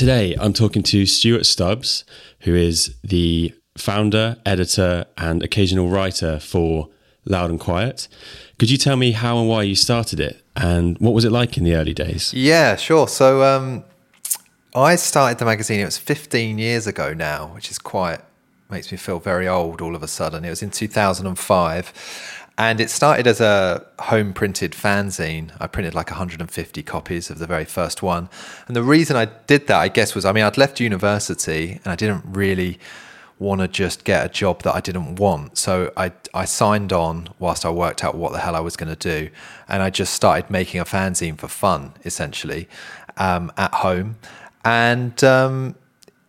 today I'm talking to Stuart Stubbs, who is the founder, editor, and occasional writer for Loud and Quiet. Could you tell me how and why you started it, and what was it like in the early days? Yeah, sure. So um, I started the magazine. It was 15 years ago now, which is quite makes me feel very old all of a sudden. It was in 2005. And it started as a home printed fanzine. I printed like 150 copies of the very first one. And the reason I did that, I guess, was I mean, I'd left university and I didn't really want to just get a job that I didn't want. So I, I signed on whilst I worked out what the hell I was going to do. And I just started making a fanzine for fun, essentially, um, at home. And um,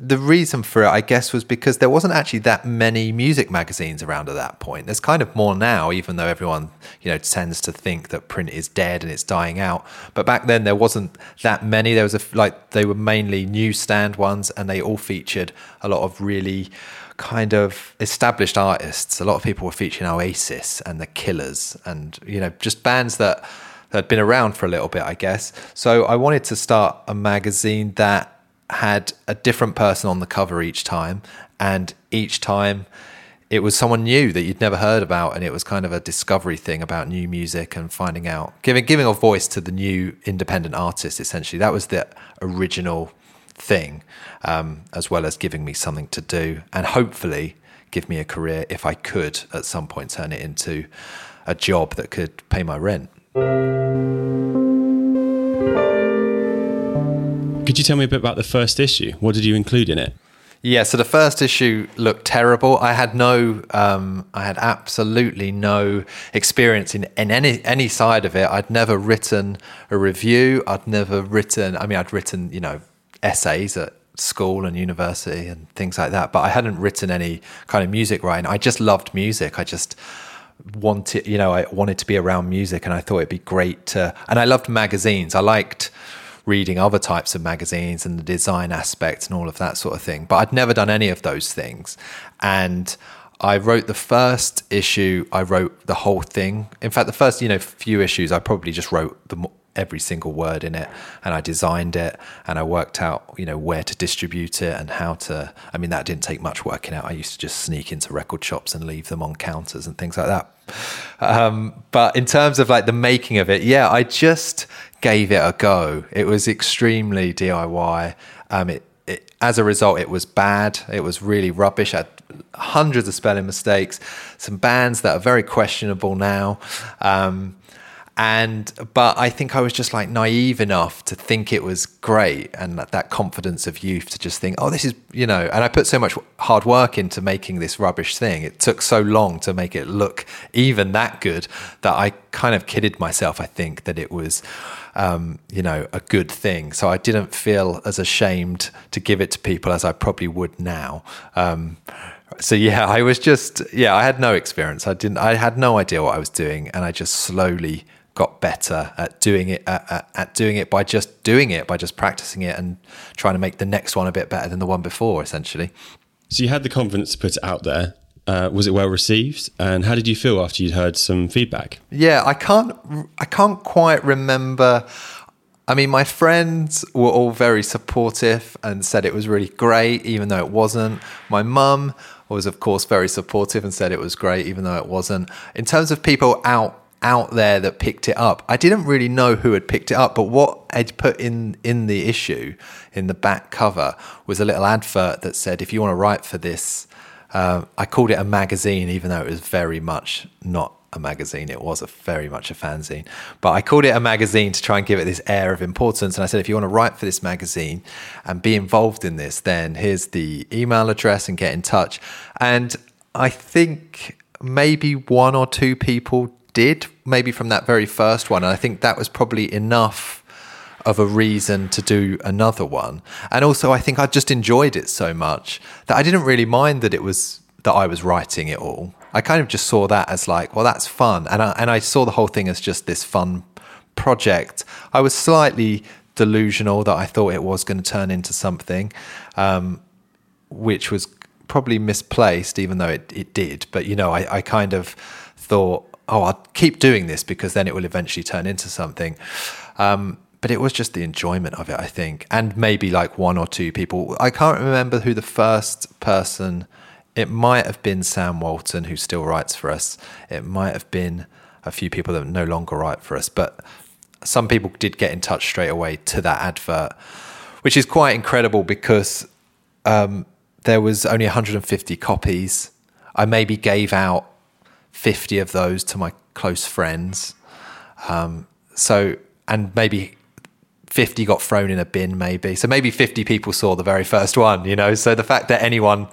the reason for it, I guess, was because there wasn't actually that many music magazines around at that point. There's kind of more now, even though everyone, you know, tends to think that print is dead and it's dying out. But back then, there wasn't that many. There was a like they were mainly newsstand ones, and they all featured a lot of really kind of established artists. A lot of people were featuring Oasis and the Killers, and you know, just bands that had been around for a little bit, I guess. So I wanted to start a magazine that had a different person on the cover each time, and each time it was someone new that you'd never heard about, and it was kind of a discovery thing about new music and finding out, giving giving a voice to the new independent artist. Essentially, that was the original thing, um, as well as giving me something to do, and hopefully give me a career if I could at some point turn it into a job that could pay my rent. Could you tell me a bit about the first issue? What did you include in it? Yeah, so the first issue looked terrible. I had no, um, I had absolutely no experience in, in any any side of it. I'd never written a review. I'd never written. I mean, I'd written, you know, essays at school and university and things like that, but I hadn't written any kind of music writing. I just loved music. I just wanted, you know, I wanted to be around music, and I thought it'd be great to. And I loved magazines. I liked reading other types of magazines and the design aspect and all of that sort of thing. But I'd never done any of those things. And I wrote the first issue, I wrote the whole thing. In fact, the first, you know, few issues, I probably just wrote the every single word in it and I designed it and I worked out, you know, where to distribute it and how to I mean that didn't take much working out. I used to just sneak into record shops and leave them on counters and things like that. Um, but in terms of like the making of it, yeah, I just gave it a go. It was extremely DIY. Um, it, it, as a result, it was bad. It was really rubbish. I hundreds of spelling mistakes. Some bands that are very questionable now. Um, and but I think I was just like naive enough to think it was great, and that, that confidence of youth to just think, oh, this is you know. And I put so much hard work into making this rubbish thing. It took so long to make it look even that good that I kind of kidded myself. I think that it was. Um, you know, a good thing. So I didn't feel as ashamed to give it to people as I probably would now. Um, so yeah, I was just yeah, I had no experience. I didn't. I had no idea what I was doing, and I just slowly got better at doing it at, at, doing it by just doing it by just practicing it and trying to make the next one a bit better than the one before essentially. So you had the confidence to put it out there. Uh, was it well received? And how did you feel after you'd heard some feedback? Yeah i can't i can't quite remember. I mean, my friends were all very supportive and said it was really great, even though it wasn't. My mum was, of course, very supportive and said it was great, even though it wasn't. In terms of people out out there that picked it up. I didn't really know who had picked it up, but what I'd put in in the issue in the back cover was a little advert that said, "If you want to write for this," uh, I called it a magazine, even though it was very much not a magazine. It was a very much a fanzine, but I called it a magazine to try and give it this air of importance. And I said, if you want to write for this magazine and be involved in this, then here's the email address and get in touch. And I think maybe one or two people did, maybe from that very first one. And I think that was probably enough of a reason to do another one. And also, I think I just enjoyed it so much that I didn't really mind that it was that I was writing it all. I kind of just saw that as like, well, that's fun, and I, and I saw the whole thing as just this fun project. I was slightly delusional that I thought it was going to turn into something, um, which was probably misplaced, even though it, it did. But you know, I, I kind of thought oh, I'll keep doing this because then it will eventually turn into something. Um, but it was just the enjoyment of it, I think, and maybe like one or two people. I can't remember who the first person. It might have been Sam Walton, who still writes for us. It might have been a few people that no longer write for us, but some people did get in touch straight away to that advert, which is quite incredible because um, there was only 150 copies. I maybe gave out 50 of those to my close friends. Um, so, and maybe 50 got thrown in a bin, maybe. So maybe 50 people saw the very first one, you know? So the fact that anyone,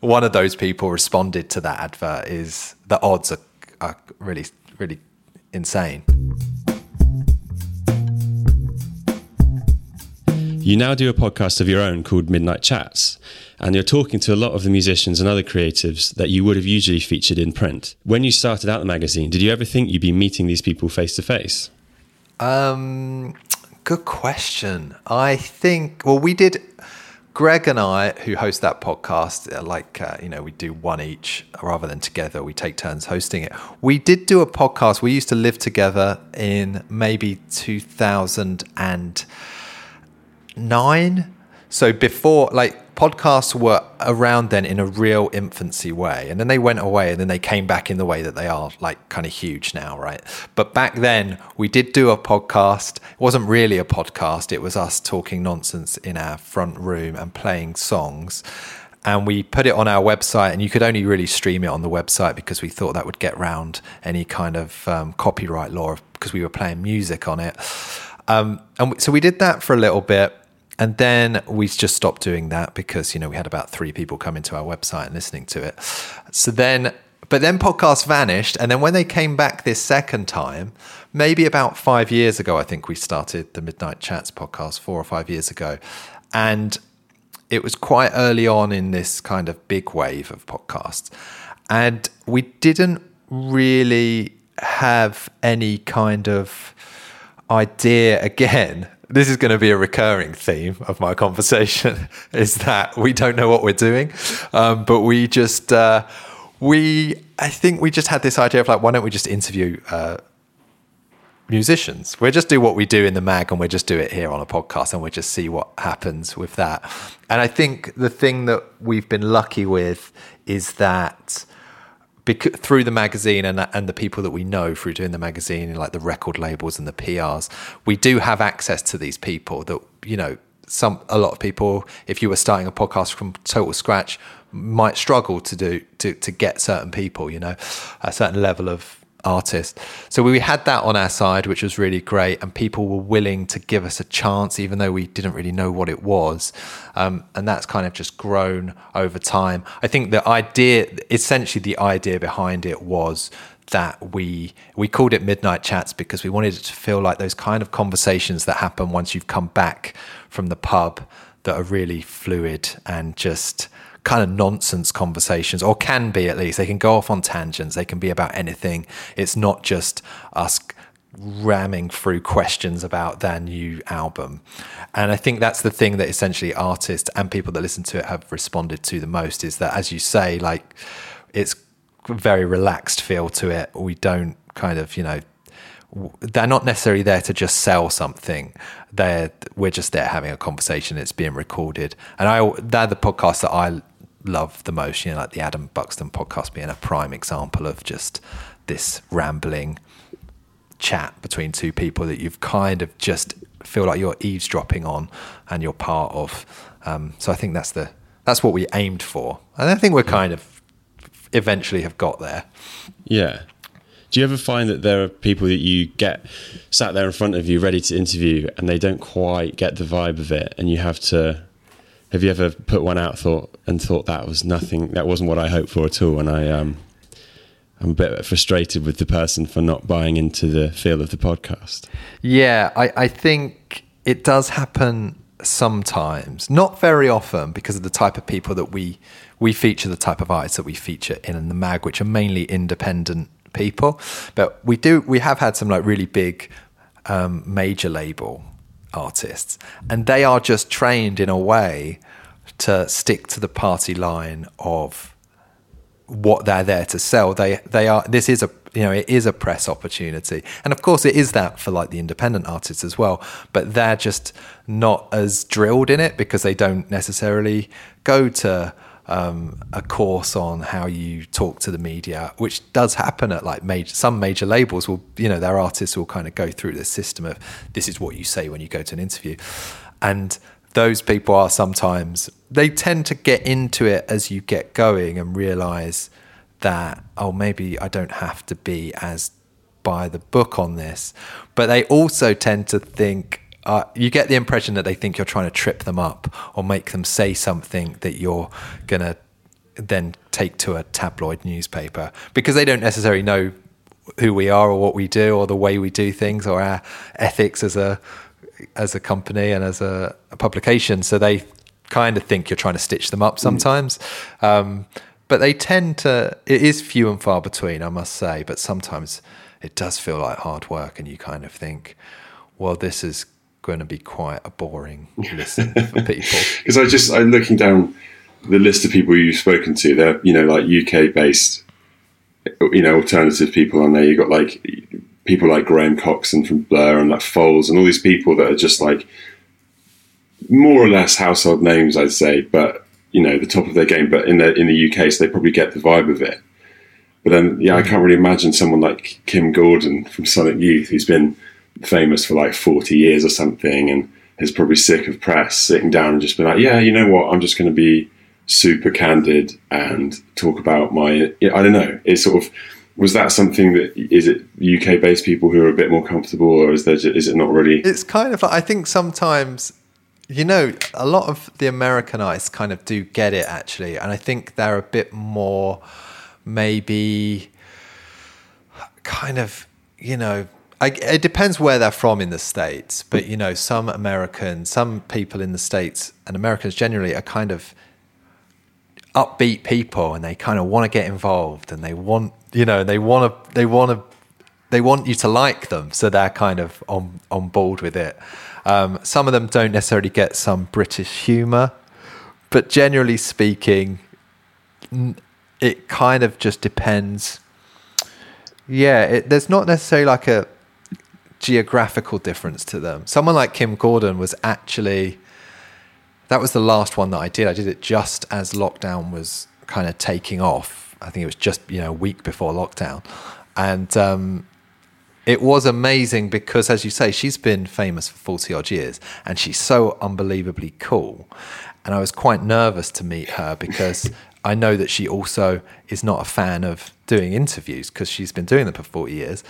one of those people responded to that advert is the odds are, are really, really insane. You now do a podcast of your own called Midnight Chats, and you're talking to a lot of the musicians and other creatives that you would have usually featured in print. When you started out the magazine, did you ever think you'd be meeting these people face to face? Um, good question. I think, well, we did, Greg and I, who host that podcast, uh, like, uh, you know, we do one each rather than together. We take turns hosting it. We did do a podcast. We used to live together in maybe 2000 and nine. So before, like podcasts were around then in a real infancy way, and then they went away, and then they came back in the way that they are, like kind of huge now, right? But back then, we did do a podcast. It wasn't really a podcast; it was us talking nonsense in our front room and playing songs. And we put it on our website, and you could only really stream it on the website because we thought that would get round any kind of um, copyright law because we were playing music on it. Um, and so we did that for a little bit and then we just stopped doing that because you know we had about three people coming to our website and listening to it. So then but then podcasts vanished. And then when they came back this second time maybe about five years ago i think we started the midnight chats podcast four or five years ago. And it was quite early on in this kind of big wave of podcasts. And we didn't really have any kind of idea again this is going to be a recurring theme of my conversation is that we don't know what we're doing. Um, but we just uh, we i think we just had this idea of like why don't we just interview uh, musicians? We'll just do what we do in the mag and we'll just do it here on a podcast and we'll just see what happens with that. And i think the thing that we've been lucky with is that because, through the magazine and and the people that we know through doing the magazine, like the record labels and the PRs, we do have access to these people that you know some a lot of people if you were starting a podcast from total scratch might struggle to do to to get certain people you know a certain level of artist. So we had that on our side, which was really great, and people were willing to give us a chance, even though we didn't really know what it was. Um, and that's kind of just grown over time. I think the idea, essentially, the idea behind it was that we we called it midnight chats because we wanted it to feel like those kind of conversations that happen once you've come back from the pub that are really fluid and just kind of nonsense conversations, or can be at least. They can go off on tangents. They can be about anything. It's not just us ramming through questions about their new album. And I think that's the thing that essentially artists and people that listen to it have responded to the most is that, as you say, like it's very relaxed feel to it. We don't kind of, you know, they're not necessarily there to just sell something. They're we're just there having a conversation. It's being recorded, and I they're the podcasts that I love the most. You know, like the Adam Buxton podcast being a prime example of just this rambling chat between two people that you've kind of just feel like you're eavesdropping on and you're part of. Um, so I think that's the that's what we aimed for, and I think we're kind of eventually have got there. Yeah. Do you ever find that there are people that you get sat there in front of you ready to interview and they don't quite get the vibe of it and you have to have you ever put one out thought and thought that was nothing? That wasn't what I hoped for at all, and I um, I'm a bit frustrated with the person for not buying into the feel of the podcast. Yeah, I, I think it does happen sometimes, not very often, because of the type of people that we we feature, the type of artists that we feature in the mag, which are mainly independent people. But we do we have had some like really big um, major label artists, and they are just trained in a way to stick to the party line of what they're there to sell. They they are. This is a, you know it is a press opportunity and of course it is that for like the independent artists as well but they're just not as drilled in it because they don't necessarily go to um, a course on how you talk to the media, which does happen at like major some major labels will you know their artists will kind of go through this system of this is what you say when you go to an interview, and those people are sometimes they tend to get into it as you get going and realize that oh maybe I don't have to be as by the book on this, but they also tend to think uh, you get the impression that they think you're trying to trip them up or make them say something that you're going to then take to a tabloid newspaper because they don't necessarily know who we are or what we do or the way we do things or our ethics as a as a company and as a, a publication so they kind of think you're trying to stitch them up sometimes mm. um, but they tend to it is few and far between i must say but sometimes it does feel like hard work and you kind of think well this is going to be quite a boring listen for people. Because I just I'm looking down the list of people you've spoken to. They're you know like UK based, you know alternative people on there. You've got like people like Graham Coxon from Blur and like Foals and all these people that are just like more or less household names, I'd say, but you know the top of their game. But in the in the UK, so they probably get the vibe of it. But then, yeah, I mm. can't really imagine someone like Kim Gordon from Sonic Youth, who's been famous for like 40 years or something and is probably sick of press sitting down and just be like, yeah, you know what, I'm just going to be super candid and talk about my, I don't know, it's sort of, was that something that is it UK based people who are a bit more comfortable or is there, is it not really? It's kind of, like, I think sometimes, you know, a lot of the Americanized kind of do get it actually. And I think they're a bit more maybe kind of, you know, I, it depends where they're from in the states, but you know, some Americans, some people in the states, and Americans generally are kind of upbeat people, and they kind of want to get involved, and they want, you know, they want to, they want to, they want you to like them, so they're kind of on on board with it. Um, some of them don't necessarily get some British humour, but generally speaking, it kind of just depends. Yeah, it, there's not necessarily like a geographical difference to them. Someone like Kim Gordon was actually that was the last one that I did. I did it just as lockdown was kind of taking off. I think it was just you know a week before lockdown, and um, it was amazing because, as you say, she's been famous for forty odd years, and she's so unbelievably cool. And I was quite nervous to meet her because I know that she also is not a fan of doing interviews because she's been doing them for forty years.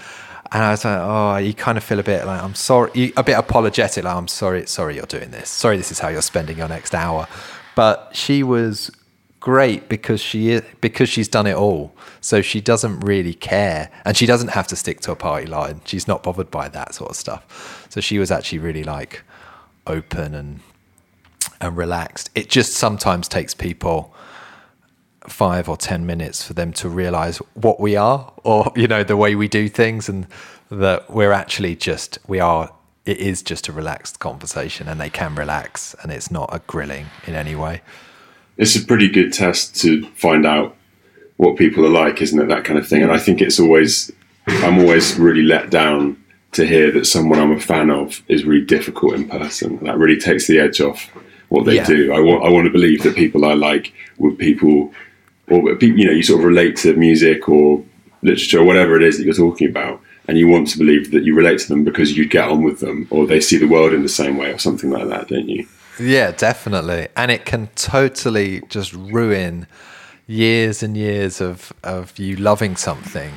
And I was like, oh, you kind of feel a bit like, I'm sorry, a bit apologetic. Like, I'm sorry, sorry you're doing this. Sorry, this is how you're spending your next hour. But she was great because she because she's done it all. So she doesn't really care, and she doesn't have to stick to a party line. She's not bothered by that sort of stuff. So she was actually really like open and and relaxed. It just sometimes takes people five or ten minutes for them to realize what we are or you know the way we do things and that we're actually just we are it is just a relaxed conversation and they can relax and it's not a grilling in any way. It's a pretty good test to find out what people are like isn't it? That kind of thing. And i think it's always i'm always really let down to hear that someone i'm a fan of is really difficult in person. That really takes the edge off what they yeah. do. I want, I want to believe that people i like were people or you know you sort of relate to music or literature or whatever it is that you're talking about and you want to believe that you relate to them because you get on with them or they see the world in the same way or something like that don't you? Yeah definitely. And it can totally just ruin years and years of of you loving something.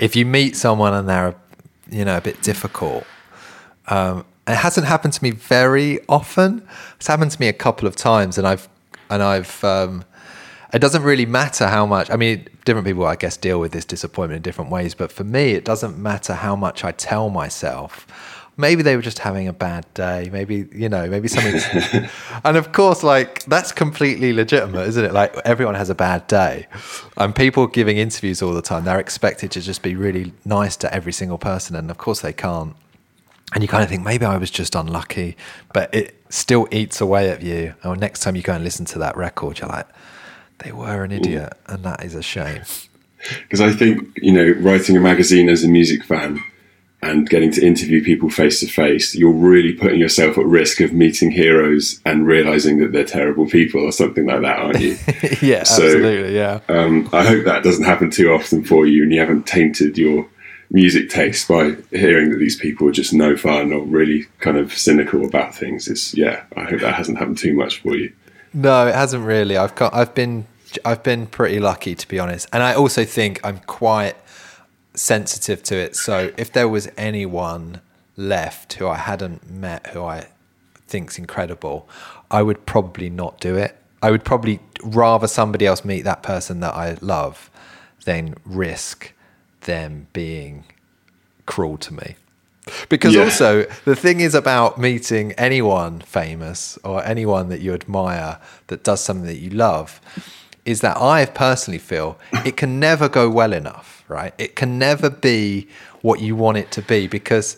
If you meet someone and they're you know a bit difficult um, it hasn't happened to me very often. It's happened to me a couple of times and i've and i've um, it doesn't really matter how much. I mean, different people, I guess, deal with this disappointment in different ways. But for me, it doesn't matter how much I tell myself. Maybe they were just having a bad day. Maybe you know, maybe something. and of course, like that's completely legitimate, isn't it? Like everyone has a bad day, and people giving interviews all the time, they're expected to just be really nice to every single person, and of course they can't. And you kind of think maybe I was just unlucky, but it still eats away at you. Or next time you go and listen to that record, you're like, they were an idiot, and that is a shame. because I think you know writing a magazine as a music fan and getting to interview people face to face, you're really putting yourself at risk of meeting heroes and realizing that they're terrible people or something like that, aren't you? yeah, So, absolutely. Yeah. um, I hope that doesn't happen too often for you, and you haven't tainted your music taste by hearing that these people are just no fun or really kind of cynical about things. It's yeah, I hope that hasn't happened too much for you. No, it hasn't really. I've got I've been I've been pretty lucky to be honest. And I also think I'm quite sensitive to it. So if there was anyone left who I hadn't met who I think's incredible, I would probably not do it. I would probably rather somebody else meet that person that I love than risk them being cruel to me. Because Yeah. also the thing is about meeting anyone famous or anyone that you admire that does something that you love is that I personally feel it can never go well enough, right? It can never be what you want it to be because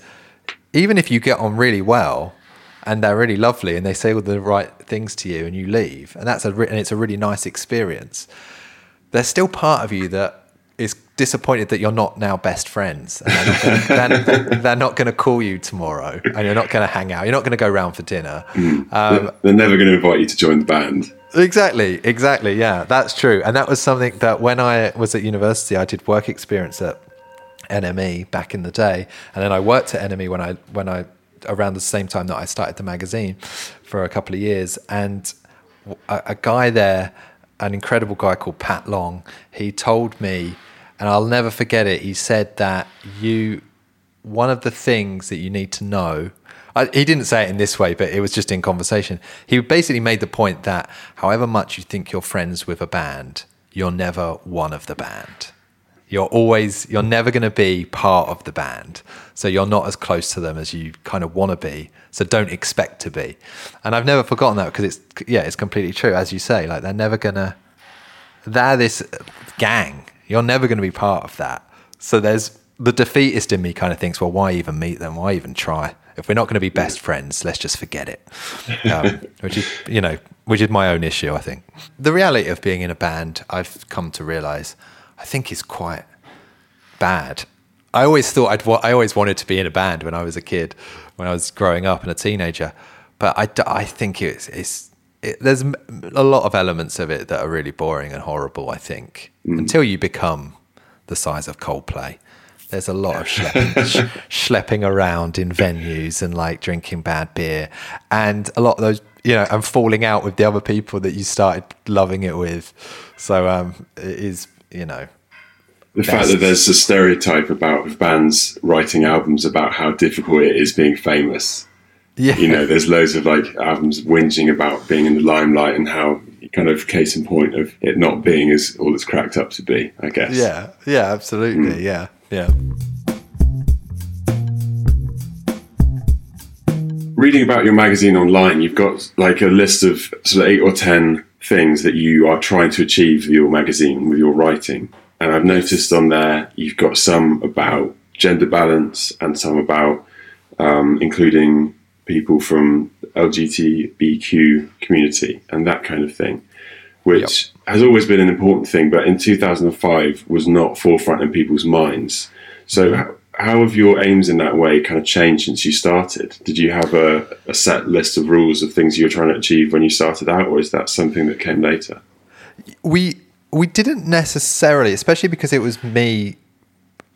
even if you get on really well and they're really lovely and they say all the right things to you and you leave and that's a re- and it's a really nice experience there's still part of you that is disappointed that you're not now best friends and they're not gonna, they're, they're not going to call you tomorrow and you're not going to hang out you're not going to go round for dinner um, they're, they're never going to invite you to join the band. Exactly, exactly. Yeah, that's true. And that was something that when I was at university, I did work experience at NME back in the day, and then I worked at NME when I when I around the same time that I started the magazine for a couple of years, and a, a guy there, an incredible guy called Pat Long, he told me, and I'll never forget it. He said that you one of the things that you need to know I, he didn't say it in this way but it was just in conversation he basically made the point that however much you think you're friends with a band you're never one of the band you're always you're never going to be part of the band so you're not as close to them as you kind of want to be so don't expect to be and i've never forgotten that because it's yeah it's completely true as you say like they're never going to they're this gang. You're never going to be part of that. So there's the defeatist in me kind of thinks, well, why even meet them? Why even try? If we're not going to be best friends, let's just forget it. Um, which is, you know, which is my own issue, I think. The reality of being in a band, I've come to realize, I think is quite bad. I always thought I'd, wa- I always wanted to be in a band when I was a kid, when I was growing up and a teenager. But I, d- I think it's, it's it, there's a lot of elements of it that are really boring and horrible. I think until you become the size of Coldplay, there's a lot of schlepping, sh- schlepping around in venues and like drinking bad beer, and a lot of those, you know, and falling out with the other people that you started loving it with. So um, it is, you know, The fact that there's a stereotype about bands writing albums about how difficult it is being famous. yeah, You know, there's loads of like albums whinging about being in the limelight and how kind of case in point of it not being as all it's cracked up to be, I guess. yeah, yeah, absolutely, hmm. yeah, yeah. reading about your magazine online, you've got like a list of sort of eight or ten things that you are trying to achieve with your magazine, with your writing. And I've noticed on there you've got some about gender balance and some about um, including people from LGBTQ community and that kind of thing, which has always been an important thing, but in 2005 was not forefront in people's minds. So, how, have your aims in that way kind of changed since you started? Did you have a, a set list of rules of things you were trying to achieve when you started out, or is that something that came later? we we didn't necessarily, especially because it was me,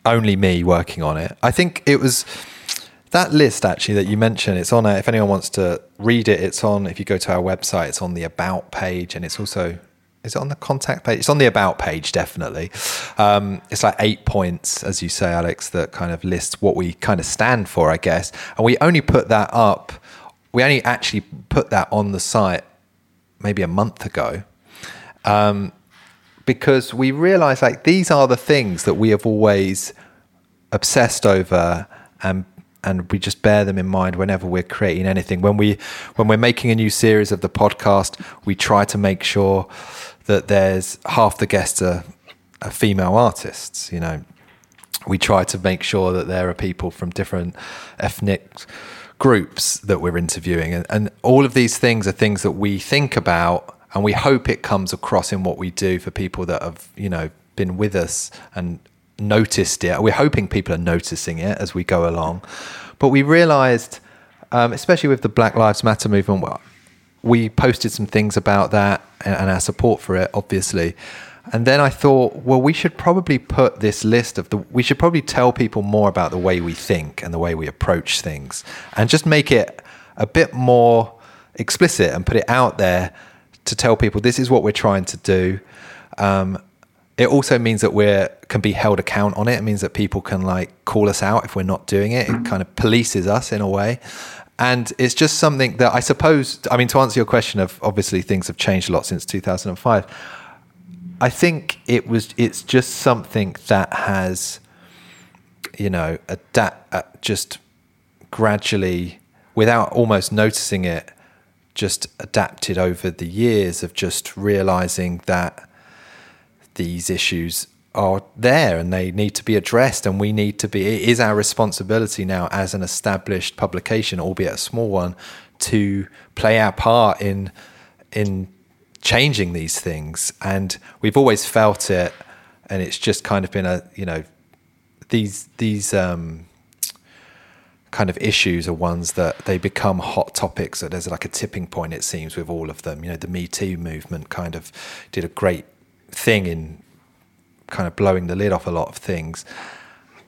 only me working on it. I think it was that list actually that you mentioned. It's on. A, if anyone wants to read it, it's on. If you go to our website, it's on the about page, and it's also. Is it on the contact page? It's on the about page, definitely. Um, it's like eight points, as you say, Alex, that kind of lists what we kind of stand for, I guess. And we only put that up. We only actually put that on the site maybe a month ago because we realize like these are the things that we have always obsessed over and and we just bear them in mind whenever we're creating anything when we when we're making a new series of the podcast we try to make sure that there's half the guests are, are female artists you know we try to make sure that there are people from different ethnic groups that we're interviewing and, and all of these things are things that we think about and we hope it comes across in what we do for people that have you know been with us and noticed it. We're hoping people are noticing it as we go along. But we realized, um, especially with the Black Lives Matter movement, we posted some things about that and our support for it, obviously. And then I thought, well, we should probably put this list of the, we should probably tell people more about the way we think and the way we approach things and just make it a bit more explicit and put it out there to tell people this is what we're trying to do. Um, it also means that we're can be held account on it. It means that people can like call us out if we're not doing it. It kind of polices us in a way. And it's just something that I suppose, I mean, to answer your question of obviously things have changed a lot since 2005. I think it was, it's just something that has, you know, adapt, uh, just gradually, without almost noticing it, just adapted over the years of just realizing that these issues are there and they need to be addressed and we need to be it is our responsibility now as an established publication albeit a small one to play our part in in changing these things. And we've always felt it and it's just kind of been a you know these these um, kind of issues are ones that they become hot topics. That there's like a tipping point it seems with all of them. You know the me too movement kind of did a great thing in kind of blowing the lid off a lot of things.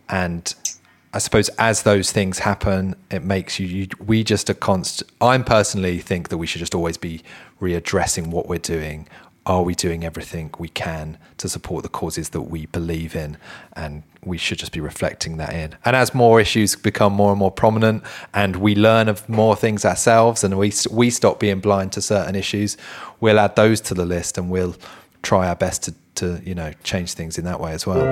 And I suppose as those things happen, it makes you, you we just a constant. I personally think that we should just always be readdressing what we're doing. Are we doing everything we can to support the causes that we believe in? And we should just be reflecting that in. And as more issues become more and more prominent, and we learn of more things ourselves, and we we stop being blind to certain issues, we'll add those to the list, and we'll try our best to, to you know change things in that way as well.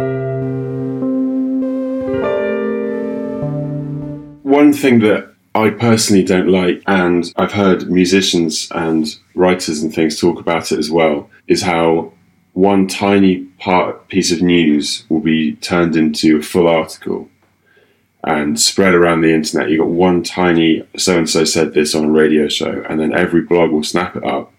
One thing that I personally don't like, and I've heard musicians and writers and things talk about it as well, is how one tiny part piece of news will be turned into a full article and spread around the internet. You've got one tiny so and so said this on a radio show, and then every blog will snap it up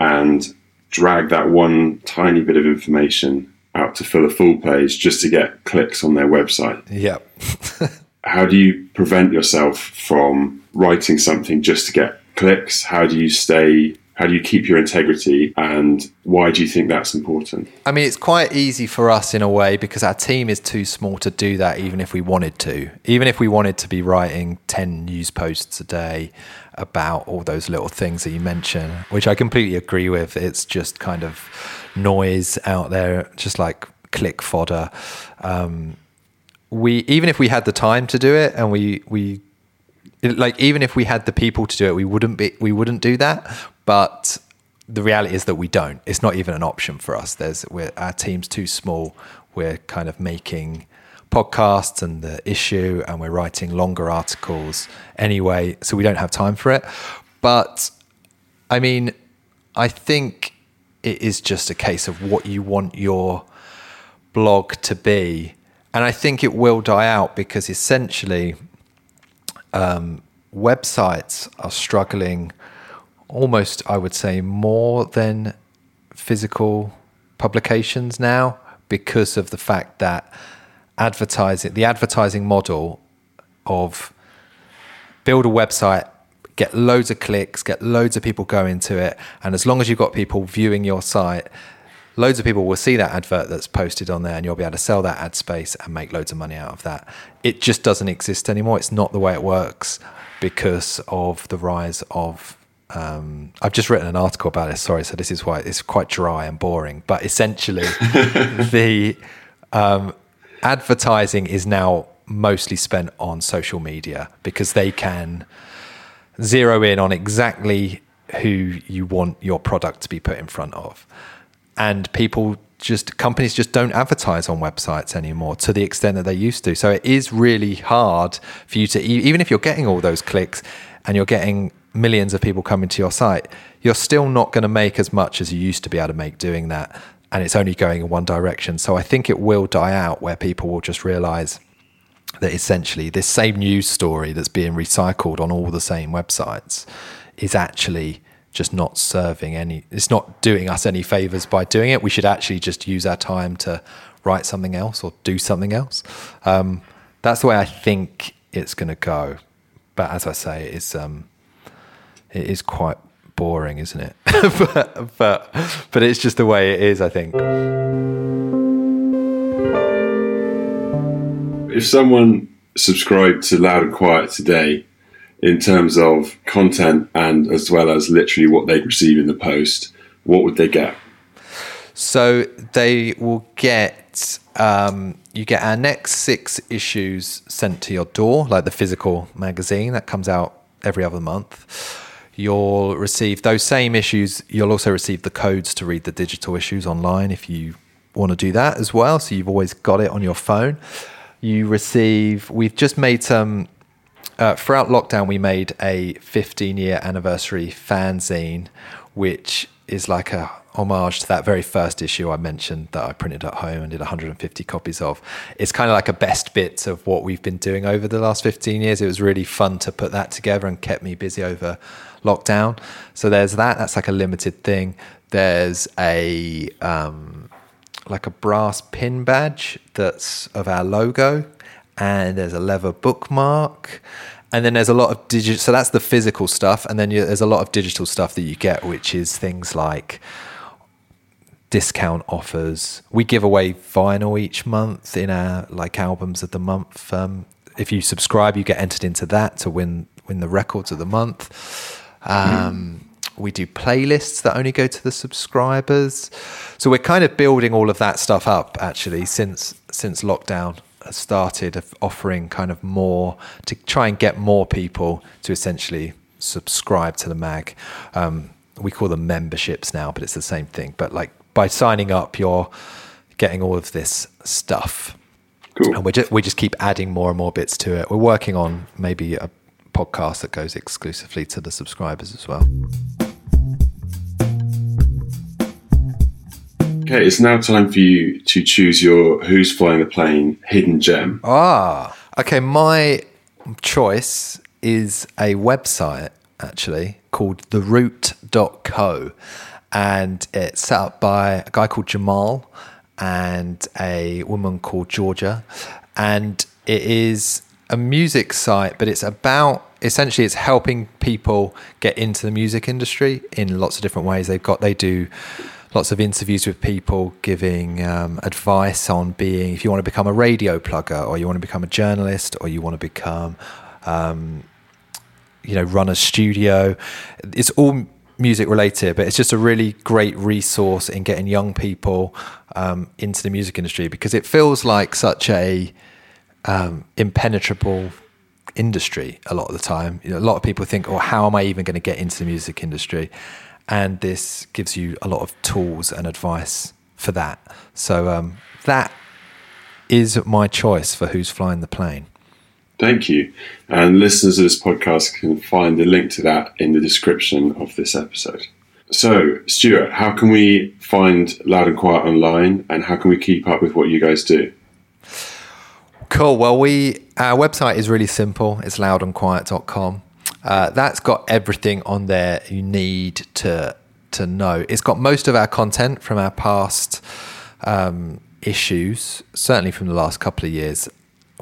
and drag that one tiny bit of information out to fill a full page just to get clicks on their website. Yep. How do you prevent yourself from writing something just to get clicks? How do you stay how do you keep your integrity and why do you think that's important? I mean, it's quite easy for us in a way because our team is too small to do that, even if we wanted to. Even if we wanted to be writing 10 news posts a day about all those little things that you mentioned, which I completely agree with. It's just kind of noise out there, just like click fodder. Um, we even if we had the time to do it and we we like even if we had the people to do it we wouldn't be we wouldn't do that but the reality is that we don't. It's not even an option for us. There's our team's too small. We're kind of making podcasts and the issue, and we're writing longer articles anyway, so we don't have time for it. But I mean, I think it is just a case of what you want your blog to be, and I think it will die out because essentially, um, websites are struggling almost, I would say, more than physical publications now because of the fact that advertising, the advertising model of build a website, get loads of clicks, get loads of people going to it, and as long as you've got people viewing your site, loads of people will see that advert that's posted on there and you'll be able to sell that ad space and make loads of money out of that. It just doesn't exist anymore. It's not the way it works because of the rise of um, I've just written an article about this. Sorry, so this is why it's quite dry and boring. But essentially, the um, advertising is now mostly spent on social media because they can zero in on exactly who you want your product to be put in front of, and people just companies just don't advertise on websites anymore to the extent that they used to. So it is really hard for you to even if you're getting all those clicks and you're getting millions of people coming to your site, you're still not going to make as much as you used to be able to make doing that. And it's only going in one direction. So I think it will die out where people will just realize that essentially this same news story that's being recycled on all the same websites is actually just not serving any. It's not doing us any favors by doing it. We should actually just use our time to write something else or do something else. Um, that's the way I think it's going to go. But as I say, it's um, it is quite boring, isn't it? but, but but it's just the way it is. I think. If someone subscribed to Loud and Quiet today, in terms of content and as well as literally what they'd receive in the post, what would they get? So they will get um, you get our next six issues sent to your door, like the physical magazine that comes out every other month. You'll receive those same issues. You'll also receive the codes to read the digital issues online if you want to do that as well. So you've always got it on your phone you receive. We've just made some. Uh, throughout lockdown, we made a 15 year anniversary fanzine, which is like a homage to that very first issue I mentioned that I printed at home and did 150 copies of. It's kind of like a best bits of what we've been doing over the last 15 years. It was really fun to put that together and kept me busy over lockdown. So there's that. That's like a limited thing. There's a um, like a brass pin badge that's of our logo, and there's a leather bookmark, and then there's a lot of digital. So that's the physical stuff, and then you, there's a lot of digital stuff that you get, which is things like discount offers. We give away vinyl each month in our like albums of the month. Um, if you subscribe, you get entered into that to win win the records of the month. Um, mm we do playlists that only go to the subscribers. So we're kind of building all of that stuff up actually since since lockdown started of offering kind of more to try and get more people to essentially subscribe to the mag. Um, we call them memberships now, but it's the same thing. But like by signing up, you're getting all of this stuff. Cool. And we just we just keep adding more and more bits to it. We're working on maybe a podcast that goes exclusively to the subscribers as well. Okay, it's now time for you to choose your Who's Flying the Plane hidden gem. Ah, okay. My choice is a website actually called theroot.co and it's set up by a guy called Jamal and a woman called Georgia and it is a music site, but it's about essentially it's helping people get into the music industry in lots of different ways. They've got they do lots of interviews with people giving um, advice on being if you want to become a radio plugger or you want to become a journalist or you want to become um, you know run a studio. It's all music related, but it's just a really great resource in getting young people um, into the music industry because it feels like such a um, impenetrable industry a lot of the time. You know, a lot of people think, "Oh, how am I even going to get into the music industry?" And this gives you a lot of tools and advice for that. So um, that is my choice for who's flying the plane. Thank you. And listeners of this podcast can find the link to that in the description of this episode. So, Stuart, how can we find Loud and Quiet online and how can we keep up with what you guys do? Cool. Well, we our website is really simple. It's loudandquiet.com. Uh, that's got everything on there you need to to know. It's got most of our content from our past um, issues, certainly from the last couple of years.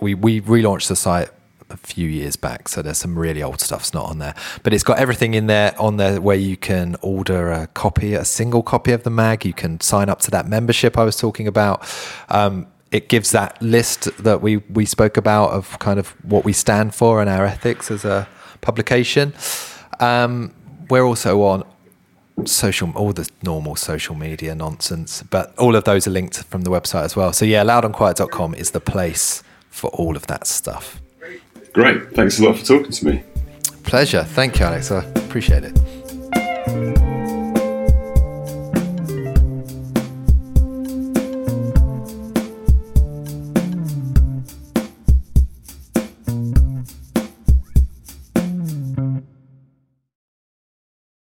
We we relaunched the site a few years back, so there's some really old stuff's not on there. But it's got everything in there on there where you can order a copy, a single copy of the mag. You can sign up to that membership I was talking about. Um, it gives that list that we we spoke about of kind of what we stand for and our ethics as a publication. Um, we're also on social all the normal social media nonsense but all of those are linked from the website as well so yeah loudandquiet.com is the place for all of that stuff. Great. Thanks a lot for talking to me. Pleasure. Thank you alex. I appreciate it